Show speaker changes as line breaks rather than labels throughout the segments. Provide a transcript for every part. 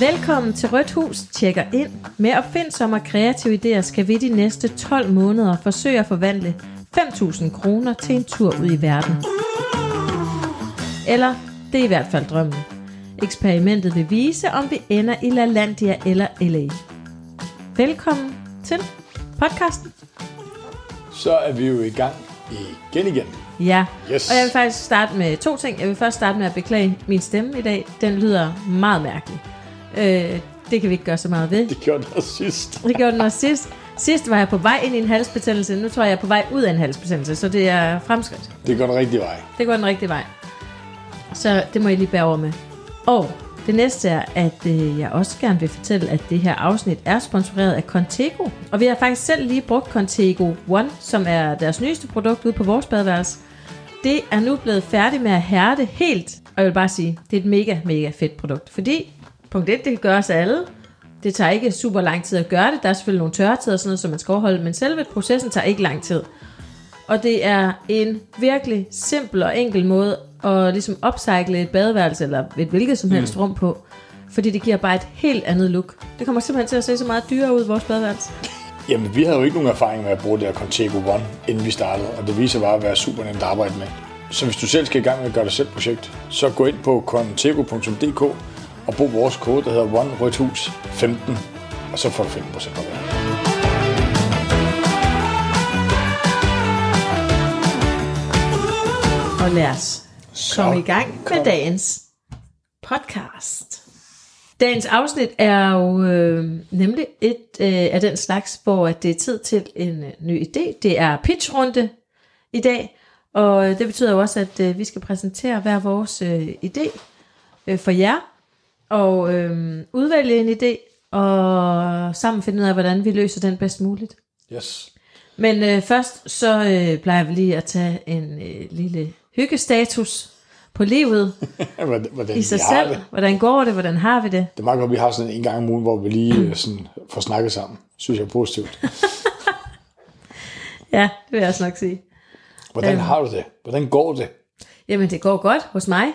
Velkommen til Rødt Hus tjekker ind. Med opfindsomme og kreative idéer skal vi de næste 12 måneder forsøge at forvandle 5.000 kroner til en tur ud i verden. Eller det er i hvert fald drømmen. Eksperimentet vil vise, om vi ender i LaLandia eller LA. Velkommen til podcasten.
Så er vi jo i gang igen igen.
Ja,
Yes.
og jeg vil faktisk starte med to ting. Jeg vil først starte med at beklage min stemme i dag. Den lyder meget mærkelig. Øh, det kan vi ikke gøre så meget ved.
Det gjorde det også sidst.
Det gjorde den også sidst. Sidst var jeg på vej ind i en halsbetændelse. Nu tror jeg, jeg er på vej ud af en halsbetændelse, så det er fremskridt.
Det går den rigtige vej.
Det går den rigtige vej. Så det må I lige bære over med. Og det næste er, at øh, jeg også gerne vil fortælle, at det her afsnit er sponsoreret af Contego. Og vi har faktisk selv lige brugt Contego One, som er deres nyeste produkt ude på vores badeværelse. Det er nu blevet færdig med at hærde helt. Og jeg vil bare sige, det er et mega, mega fedt produkt. Fordi, punkt 1, det kan gøres af alle. Det tager ikke super lang tid at gøre det. Der er selvfølgelig nogle tørretider og sådan noget, som man skal overholde. Men selve processen tager ikke lang tid. Og det er en virkelig simpel og enkel måde at ligesom upcycle et badeværelse eller et hvilket som helst mm. rum på. Fordi det giver bare et helt andet look. Det kommer simpelthen til at se så meget dyrere ud i vores badeværelse.
Jamen, vi havde jo ikke nogen erfaring med at bruge det her Contego One, inden vi startede, og det viser bare at være super nemt at arbejde med. Så hvis du selv skal i gang med at gøre det selv projekt, så gå ind på contego.dk og brug vores kode, der hedder ONE 15, og så får du 15% rabat.
Og lad os komme i gang med dagens podcast. Dagens afsnit er jo øh, nemlig et øh, af den slags, hvor at det er tid til en øh, ny idé. Det er pitchrunde i dag, og øh, det betyder jo også, at øh, vi skal præsentere hver vores øh, idé øh, for jer, og øh, udvælge en idé, og sammen finde ud af, hvordan vi løser den bedst muligt.
Yes.
Men øh, først så øh, plejer vi lige at tage en øh, lille hyggestatus på livet
Hvordan,
i sig selv.
det.
Hvordan går det? Hvordan har vi det?
Det er meget godt, at vi har sådan en gang om ugen, hvor vi lige øh, sådan får snakket sammen. Synes jeg er positivt.
Ja, det vil jeg også nok sige.
Hvordan
Øhm.
har du det? Hvordan går det?
Jamen, det går godt hos mig,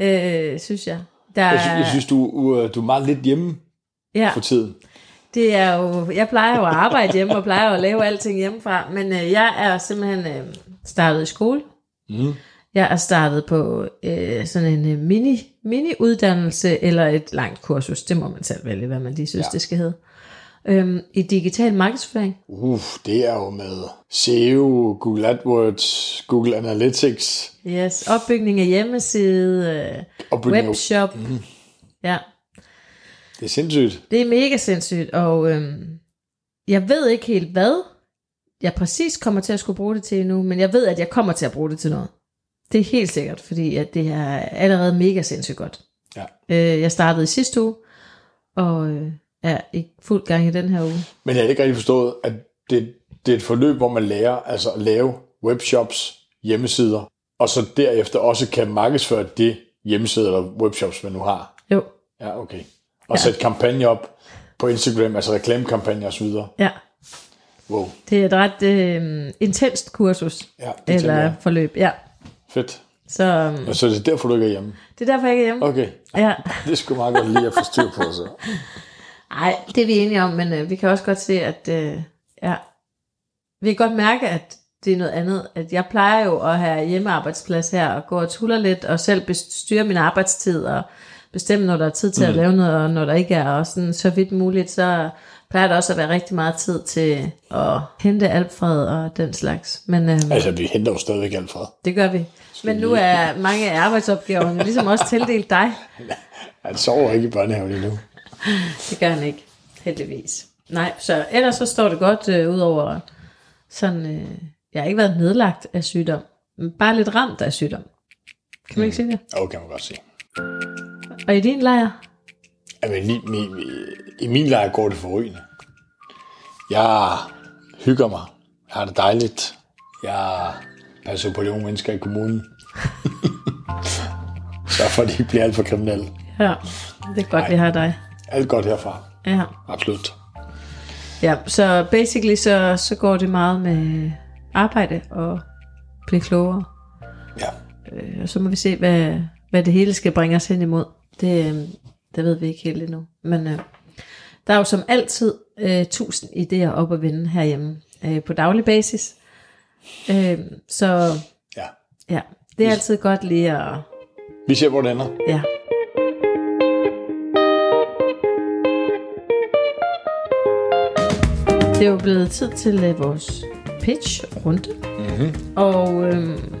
øh, synes jeg. Der,
Jeg synes, jeg synes du, uh, du er meget lidt hjemme
ja,
for tiden.
det er jo, jeg plejer jo at arbejde hjemme, og plejer jo at lave alting hjemmefra, men øh, jeg er simpelthen øh, startet i skole.
Mm.
Jeg er startet på øh, sådan en øh, mini, mini-uddannelse, eller et langt kursus, det må man selv vælge, hvad man lige synes. Ja. det skal hedde. Øhm, I digital markedsføring.
Uff, det er jo med SEO, Google AdWords, Google Analytics,
Yes, opbygning af hjemmeside, øh,
opbygning
webshop.
Mhm.
Ja,
Det er sindssygt.
det er mega sindssygt, og øhm, jeg ved ikke helt, hvad jeg præcis kommer til at skulle bruge det til nu, men jeg ved, at jeg kommer til at bruge det til noget. Det er helt sikkert, fordi at det er allerede mega sindssygt godt.
Ja.
Øh, jeg startede i sidste uge, og øh, er i fuld gang i den her uge.
Men jeg har ikke rigtig forstået, at det, det er et forløb, hvor man lærer altså at lave webshops, hjemmesider, og så derefter også kan markedsføre det hjemmeside eller webshops, man nu har.
Jo,
Ja, okay. Og
Ja.
sætte kampagne op på Instagram, altså reklamekampagner osv.
ja.
Wow.
Det er et ret øh, intenst kursus,
Ja, det
eller forløb, ja.
Fedt.
Så
Og så er det derfor, du ikke er hjemme.
det er derfor, jeg ikke er hjemme.
Okay.
Ja.
Det er sgu meget godt lige at få styr på, så.
Nej, det er vi enige om, men øh, vi kan også godt se, at øh, ja, vi kan godt mærke, at det er noget andet. At jeg plejer jo at have hjemmearbejdsplads her, og gå og tuller lidt, og selv bestyre min arbejdstid, og bestemme, når der er tid til mm. at lave noget, og når der ikke er, og sådan, så vidt muligt, så plejer der også at være rigtig meget tid til at hente Alfred og den slags. Men øh,
Altså, vi henter jo stadigvæk alt fra.
det gør vi. Men nu er mange af arbejdsopgaverne ligesom også tildelt dig.
Han sover ikke i børnehaven endnu.
Det gør han ikke, heldigvis. Nej, så ellers så står det godt øh, ud over sådan, øh, jeg har ikke været nedlagt af sygdom, men bare lidt ramt af sygdom. Kan man ikke sige det?
Okay, kan man godt sige.
Og i din lejr?
Jamen, i, i, i min lejr går det forrygende. Jeg hygger mig. Jeg har det dejligt. Jeg passer på de unge mennesker i kommunen. Så for, at de ikke bliver alt for kriminelle.
Ja, det er godt, vi har dig.
Alt godt herfra.
Ja.
Absolut.
ja, så basically så, så går det meget med arbejde og blive klogere.
Ja.
Øh, og så må vi se, hvad, hvad det hele skal bringe os hen imod. Det, øh, Det ved vi ikke helt endnu. Men øh, der er jo som altid øh, tusind idéer op at vinde herhjemme øh, på daglig basis. Øh, så
Ja.
ja, det er altid godt lige at...
Vi ser, hvor det ender.
Ja. Det er jo blevet tid til øh, vores pitch-runde. Mm-hmm. Og øhm,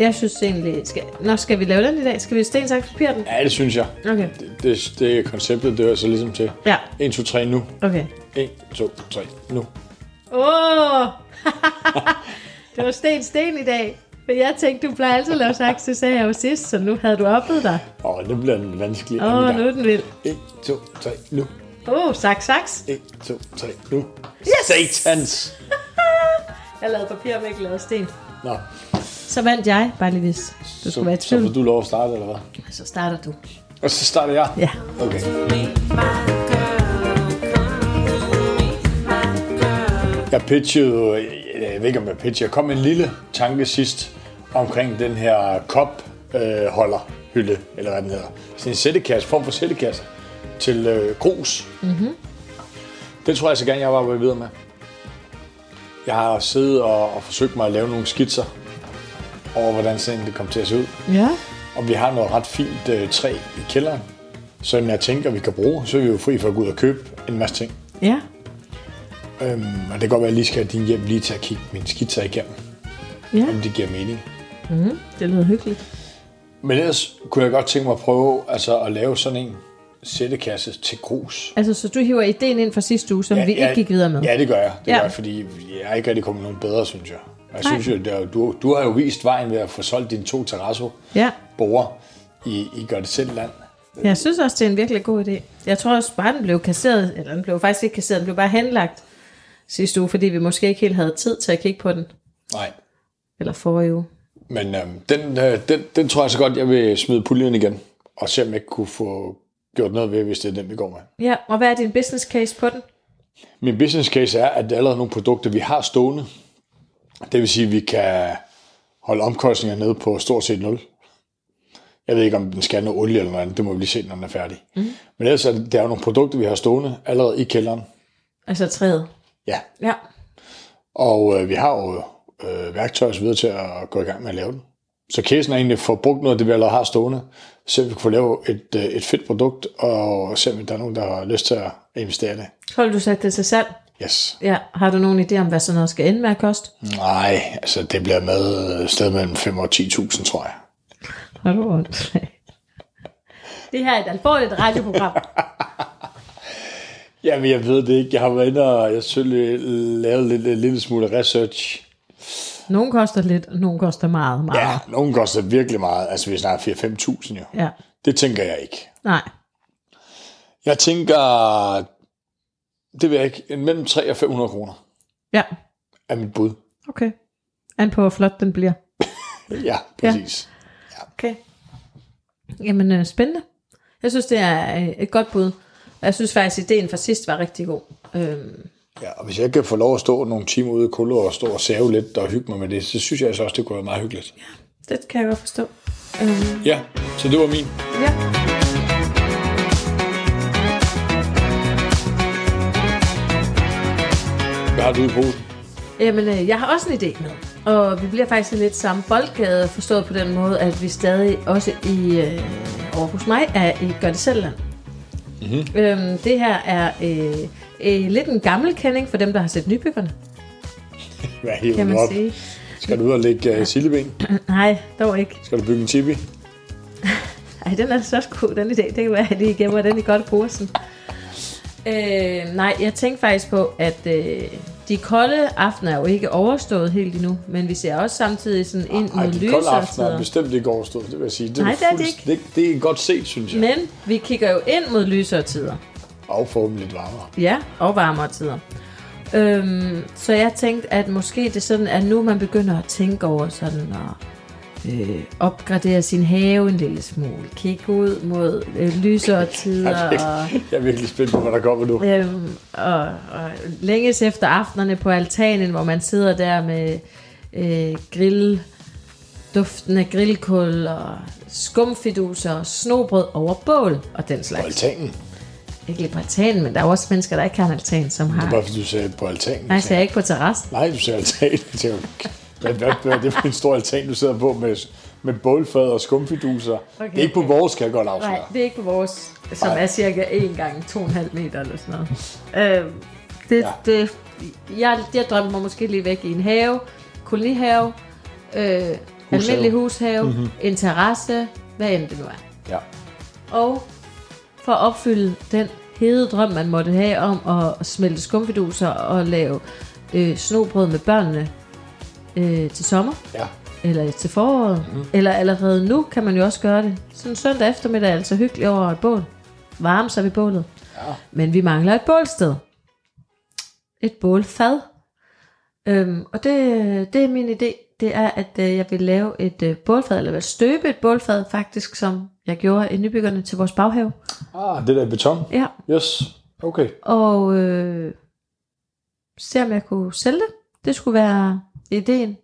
jeg synes egentlig... Skal, nå, skal vi lave den i dag? Skal vi sten, saks, papir den?
Ja, det synes jeg.
Okay.
Det, det, det er konceptet, er så ligesom til.
Ja,
1, 2, 3 nu.
okay.
1, 2, 3 nu.
Åh! Oh! det var sten, sten i dag. For jeg tænkte, du plejer altid at lave saks, det sagde jeg jo sidst, så nu havde du oppet dig.
Åh, oh, det bliver den vanskelige.
Åh, oh, nu er den vild.
1, 2, 3 nu.
Åh, oh, saks, saks.
1, 2, 3 nu.
Yes!
Satans!
Jeg lavede papir, men ikke lavede sten.
Nå,
Så vandt jeg, bare lige hvis du skulle være i
så, så
tvivl.
får du lov at starte, eller hvad?
Så starter du.
Og så starter jeg?
Ja.
Okay. Jeg pitchede, jeg ved ikke om jeg pitchede, jeg kom med en lille tanke sidst omkring den her kop øh, holder hylde, eller hvad den hedder. Sådan en sættekasse, form for sættekasse til øh, grus. Mm-hmm. Den tror jeg så gerne, jeg var videre med. Jeg har siddet og, og forsøgt mig at lave nogle skitser over, hvordan sådan det kommer til at se ud.
Ja. Og
vi har noget ret fint øh, træ i kælderen, som jeg tænker, vi kan bruge. Så er vi jo fri for at gå ud og købe en masse ting.
Ja.
Øhm, og det kan godt være, at jeg lige skal have din hjem lige til at kigge mine skitser igennem,
Ja.
om det giver mening.
Mm, det lyder hyggeligt.
Men ellers kunne jeg godt tænke mig at prøve altså, at lave sådan en sættekasse til grus.
Altså, så du hiver ideen ind fra sidste uge, som ja, vi ikke gik videre med.
Ja, det gør jeg. Det
Ja.
gør jeg, fordi jeg er ikke rigtig kommet nogen bedre, synes jeg. Jeg
Nej.
synes jo, du, du har jo vist vejen ved at få solgt dine to terrasso
ja.
borer i, i gør det selv land.
Jeg synes også, det er en virkelig god idé. Jeg tror også bare, den blev kasseret, eller den blev faktisk ikke kasseret, den blev bare henlagt sidste uge, fordi vi måske ikke helt havde tid til at kigge på den.
Nej.
Eller forrige uge.
Men øhm, den, øh, den, den tror jeg så godt, jeg vil smide puljen igen, og se om jeg kunne få gjort noget ved, hvis det er den, vi går med.
Ja, og hvad er din business case på den?
Min business case er, at det er allerede nogle produkter, vi har stående. Det vil sige, at vi kan holde omkostninger nede på stort set 0. Jeg ved ikke, om den skal noget olie eller noget andet. Det må vi lige se, når den er færdig. Mm. Men ellers er det er jo nogle produkter, vi har stående allerede i kælderen.
Altså træet.
Ja.
Ja.
Og øh, vi har jo øh, værktøj så videre til at gå i gang med at lave den. Så casen er egentlig at få brugt noget af det, vi allerede har stående, så vi kan få lavet et, øh, et fedt produkt, og se om der er nogen, der har lyst til at investere det.
Har du sat det til salg.
Yes.
Ja, har du nogen idé om, hvad sådan noget skal ende med at koste?
Nej, altså det bliver med et sted mellem 5 og 10.000, tror jeg.
Har du ondt? Det her er et alvorligt radioprogram.
Jamen, jeg ved det ikke. Jeg har været inde og jeg selvfølgelig lavet lidt, en lille smule research.
Nogle koster lidt, og nogle koster meget, meget.
Ja, nogen koster virkelig meget. Altså, vi snakker 4-5.000 jo.
ja.
Det tænker jeg ikke.
Nej.
Jeg tænker, det vil jeg ikke, mellem 3 og 500 kroner
Ja,
er mit bud.
okay. An på, hvor flot den bliver.
Ja, præcis.
Okay. Jamen, øh, spændende. Jeg synes, det er øh, et godt bud. Jeg synes faktisk, at ideen fra sidst var rigtig god. Øhm,
Ja, og hvis jeg kan få lov at stå nogle timer ude i kulde og stå og save lidt og hygge mig med det, så synes jeg altså også, det kunne være meget hyggeligt.
det kan jeg godt forstå. Øhm,
Ja, så det var min.
ja.
Hvad har du i posen?
Jamen, øh, jeg har også en idé med. Og vi bliver faktisk lidt samme boldgade, forstået på den måde, at vi stadig også i øh, over hos mig er i Gør det selv land. Mm-hmm. Øhm, det her er øh, øh, lidt en gammel kending for dem, der har set nybyggerne,
Hvad hiver
kan man
op?
sige.
Skal du ud og lægge uh, sildeben?
Nej, dog ikke.
Skal du bygge en tipi?
Ej, den er så god, den idé. Det kan være, at lige gemmer den i godt posen. Øh, nej, jeg tænkte faktisk på, at øh, de kolde aftener er jo ikke overstået helt endnu, men vi ser også samtidig sådan ind mod
de kolde aftener er
lysere
bestemt ikke overstået, det vil jeg sige. Det
Nej, det er det
fuldst- Det, det er godt set, synes jeg.
Men vi kigger jo ind mod lysere tider.
Og forhåbentlig lidt varmere.
Ja, og varmere tider. Øhm, så jeg tænkte, at måske det er sådan, at nu man begynder at tænke over sådan at øh, opgradere sin have en lille smule. Kigge ud mod øh, lysere tider og,
Jeg er virkelig spændt på, hvad der kommer nu.
øhm, og, og længes efter aftenerne på altanen, hvor man sidder der med øh, grill, duften af grillkul og skumfiduser, snobrød over bål og den
På
slags.
altanen.
Ikke lige på altanen, men der er også mennesker, der ikke har en altan, som
Det er
har...
bare fordi, du sagde på altanen.
Nej, jeg er ikke på terrassen.
Nej, du sagde altan. Jeg Hvad, hvad, hvad er det for en stor altan, du sidder på med, med bålfad og skumfiduser? Okay, det er ikke på vores, kan jeg godt afsløre.
Nej, det er ikke på vores, som
Nej.
er cirka 1 gange 2,5 meter eller sådan noget. Øh, det,
Ja.
det, jeg, jeg drømmer mig måske lige væk i en have, kolonihave, øh, almindelig hushave, mm-hmm. en terrasse, hvad end det nu er.
Ja.
Og for at opfylde den hede drøm, man måtte have om at smelte skumfiduser og lave øh, snobrød med børnene øh, til sommer,
ja.
eller til foråret, mm. eller allerede nu kan man jo også gøre det. Sådan en søndag eftermiddag er altså hyggeligt over et bål. Varme sig ved bålet.
Ja.
Men vi mangler et bålsted. Et bålfad. Øhm, og det, det er min idé. Det er, at øh, jeg vil lave et øh, bålfad, eller støbe et bålfad faktisk, som jeg gjorde i nybyggerne til vores baghave.
Ah, det der i beton.
Ja,
Yes. Okay.
og øh, se om jeg kunne sælge det. Det skulle være ideen.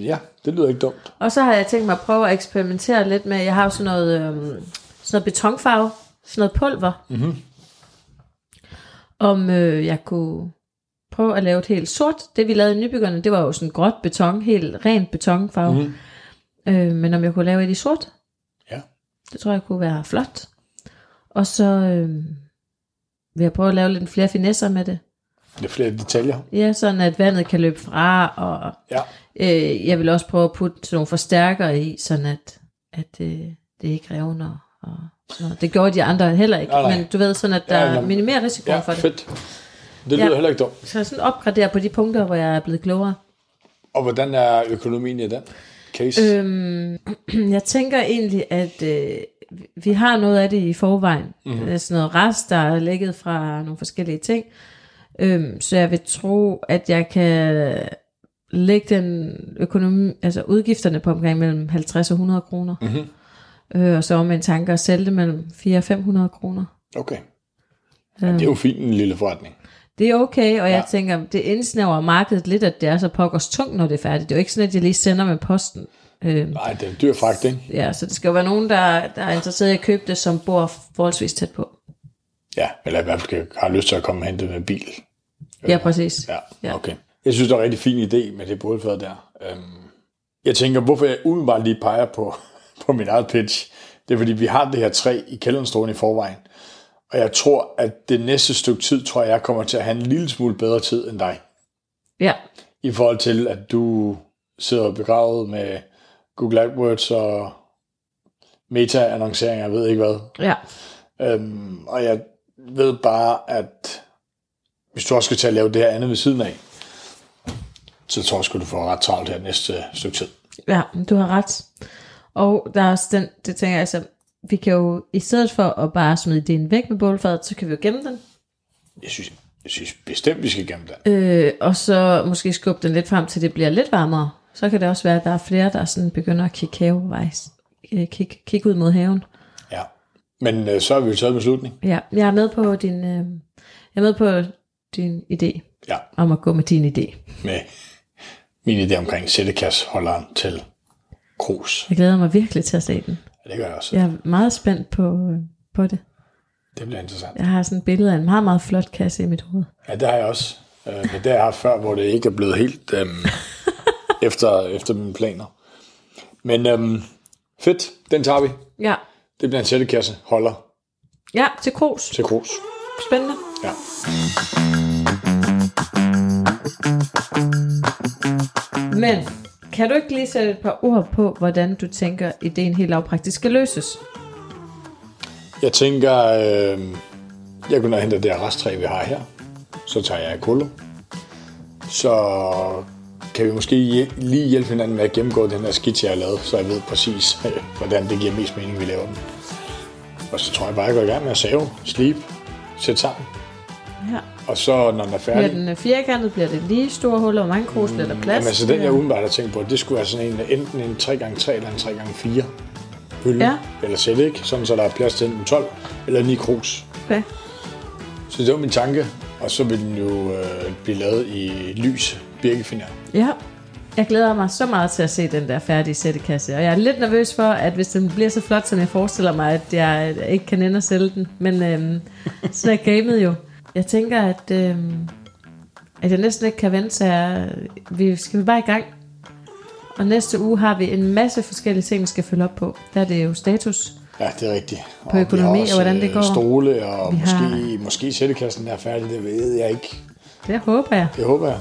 Ja, det lyder ikke dumt.
Og så har jeg tænkt mig at prøve at eksperimentere lidt med, jeg har jo sådan noget, øhm, sådan noget betonfarve, sådan noget pulver.
Mhm.
Om øh, jeg kunne prøve at lave et helt sort. Det vi lavede i nybyggerne, det var jo sådan gråt beton, helt rent betonfarve.
Mhm.
Øh, men om jeg kunne lave et i sort,
Ja.
det tror jeg kunne være flot. Og så øh, vil jeg prøve at lave lidt flere finesser med det.
Det er flere detaljer.
Ja, sådan at vandet kan løbe fra, og
Ja.
Øh, jeg vil også prøve at putte sådan nogle forstærkere i, sådan at, at øh, det ikke revner. Og sådan noget. Det gjorde de andre heller ikke,
Nej, nej.
men du ved sådan, at der
Ja,
ja. minimerer risikoen
Ja,
for det.
fedt. Det lyder
Ja.
heller ikke dumt.
Så jeg sådan opgradere på de punkter, hvor jeg er blevet klogere.
Og hvordan er økonomien i den case?
Øhm, jeg tænker egentlig, at øh, vi har noget af det i forvejen. Mm. Det er sådan noget rest, der er lægget fra nogle forskellige ting. Øhm, så jeg vil tro, at jeg kan lægge den økonomi, altså udgifterne på omkring mellem 50 og 100 kroner.
Mhm.
Øh, og så om en tanke at sælge det mellem 400 og 500 kroner.
Okay. Ja, det er jo fint en lille forretning.
Det er okay, og jeg
Ja.
tænker, det indsnæver markedet lidt, at det er så pokkers tungt, når det er færdigt. Det er jo ikke sådan, at jeg lige sender med posten. Øh,
Nej, det er en dyr fragt, ikke?
Ja, så det skal jo være nogen, der, der er interesseret i at købe det, som bor forholdsvis tæt på.
Ja, eller i hvert fald har lyst til at komme og hente med bil.
Ja, præcis.
Ja, okay. Jeg synes, det er en rigtig fin idé med det bålfad der. Øhm, jeg tænker, hvorfor jeg umiddelbart lige peger på, på min eget pitch, det er fordi, vi har det her træ i kælderen stående i forvejen. Og jeg tror, at det næste stykke tid, tror jeg, jeg kommer til at have en lille smule bedre tid end dig.
Ja,
I forhold til, at du sidder begravet med Google AdWords og meta-annoncering, jeg ved ikke hvad.
ja,
Øhm, og jeg ved bare, at hvis du også skal til at lave det her andet ved siden af, så tror jeg sgu, du får ret travlt her næste stykke tid.
ja, du har ret. Og der er også den, det tænker jeg, altså, vi kan jo, i stedet for at bare smide ideen væk med bålfadet, så kan vi jo gemme den.
Jeg synes, jeg synes bestemt, vi skal gemme den.
Øh, og så måske skubbe den lidt frem, til det bliver lidt varmere. Så kan det også være, at der er flere, der sådan begynder at kigge havevejs. Øh, Kigge, kigge ud mod haven.
Ja. Men øh, så har vi jo taget beslutning.
Ja, jeg er med på din, øh, jeg er med på din idé,
Ja,
om at gå med din idé.
med min idé omkring sættekasholderen til krus.
Jeg glæder mig virkelig til at se den.
Ja, det gør jeg også.
Jeg er meget spændt på, øh, på det.
Det bliver interessant.
Jeg har sådan et billede af en meget, meget flot kasse i mit hoved.
Ja, det har jeg også. Øh, men det har jeg haft før, hvor det ikke er blevet helt øhm, efter, efter mine planer. Men øhm, fedt, den tager vi.
Ja,
Det bliver en sættekasse holder
ja til krus.
til krus.
Spændende.
Ja.
Men kan du ikke lige sætte et par ord på, hvordan du tænker, ideen helt lavpraktisk skal løses?
Jeg tænker, øh, jeg kunne hente det her resttræ, vi har her. Så tager jeg kulde. Så kan vi måske lige hjælpe hinanden med at gennemgå den her skitse, jeg har lavet, så jeg ved præcis, øh, hvordan det giver mest mening, vi laver den. Og så tror jeg bare, jeg går i gang med at save, slibe, sætte sammen.
Ja.
Og så, når den er færdig,
Bliver den øh, firkantet? Bliver det lige store huller? Hvor mange krus bliver der plads?
Jamen, altså den, jeg umiddelbart har tænkt på, det skulle være sådan en, enten en 3x3 eller en 3x4 hylde.
Ja.
Eller sæt, ikke? Sådan, så der er plads til enten 12 eller 9 krus.
Okay.
Så det var min tanke. Og så vil den jo øh, blive lavet i lys birkefiner.
Ja, Jeg glæder mig så meget til at se den der færdige sættekasse, og jeg er lidt nervøs for, at hvis den bliver så flot, som jeg forestiller mig, at jeg ikke kan ende at sælge den. Men øhm, sådan er gamet jo. Jeg tænker, at, øhm, at jeg næsten ikke kan vente, så jeg, vi skal vi bare i gang. Og næste uge har vi en masse forskellige ting, vi skal følge op på. Der er det jo status.
Ja, det er rigtigt.
På økonomi, og hvordan det
øh,
går.
stole, og
Vi
måske,
har-
måske sættekassen er færdig, det ved jeg ikke.
Det håber jeg.
Det håber jeg.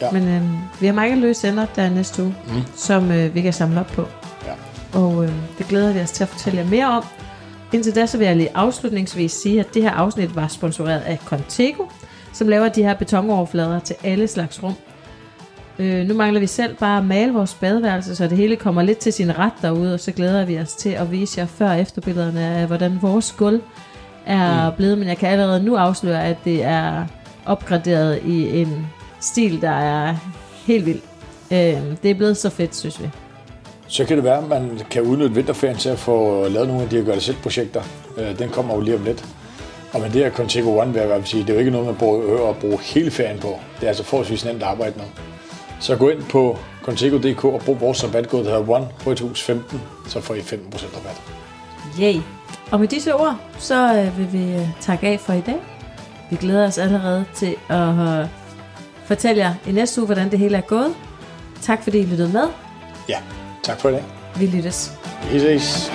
Ja.
Men øhm, vi har mange løse ender der næste uge, mm. som øh, vi kan samle op på.
Ja.
Og øh, det glæder vi os til at fortælle jer mere om. Indtil da så vil jeg lige afslutningsvis sige, at det her afsnit var sponsoreret af Contego, som laver de her betonoverflader til alle slags rum. Øh, nu mangler vi selv bare at male vores badeværelse, så det hele kommer lidt til sin ret derude, og så glæder vi os til at vise jer før og efterbillederne af, hvordan vores gulv er mm. blevet. Men jeg kan allerede nu afsløre, at det er opgraderet i en stil, der er helt vild. Øh, det er blevet så fedt, synes vi.
Så kan det være, at man kan udnytte vinterferien til at få lavet nogle af de her gør det selv projekter. Øh, Den kommer jo lige om lidt. Og med det her Contigo One vil jeg sige, det er jo ikke noget, man bruger at bruge hele ferien på. Det er altså forholdsvis nemt at arbejde med. Så gå ind på Contigo.dk og brug vores rabatkode, der hedder ONE, Rødhus 15, så får I 15% rabat.
Yay! Og med disse ord, så øh, vil vi øh, takke af for i dag. Vi glæder os allerede til at fortælle jer i næste uge, hvordan det hele er gået. Tak fordi I lyttede med.
Ja, tak for i dag.
Vi lyttes.
Vi ses.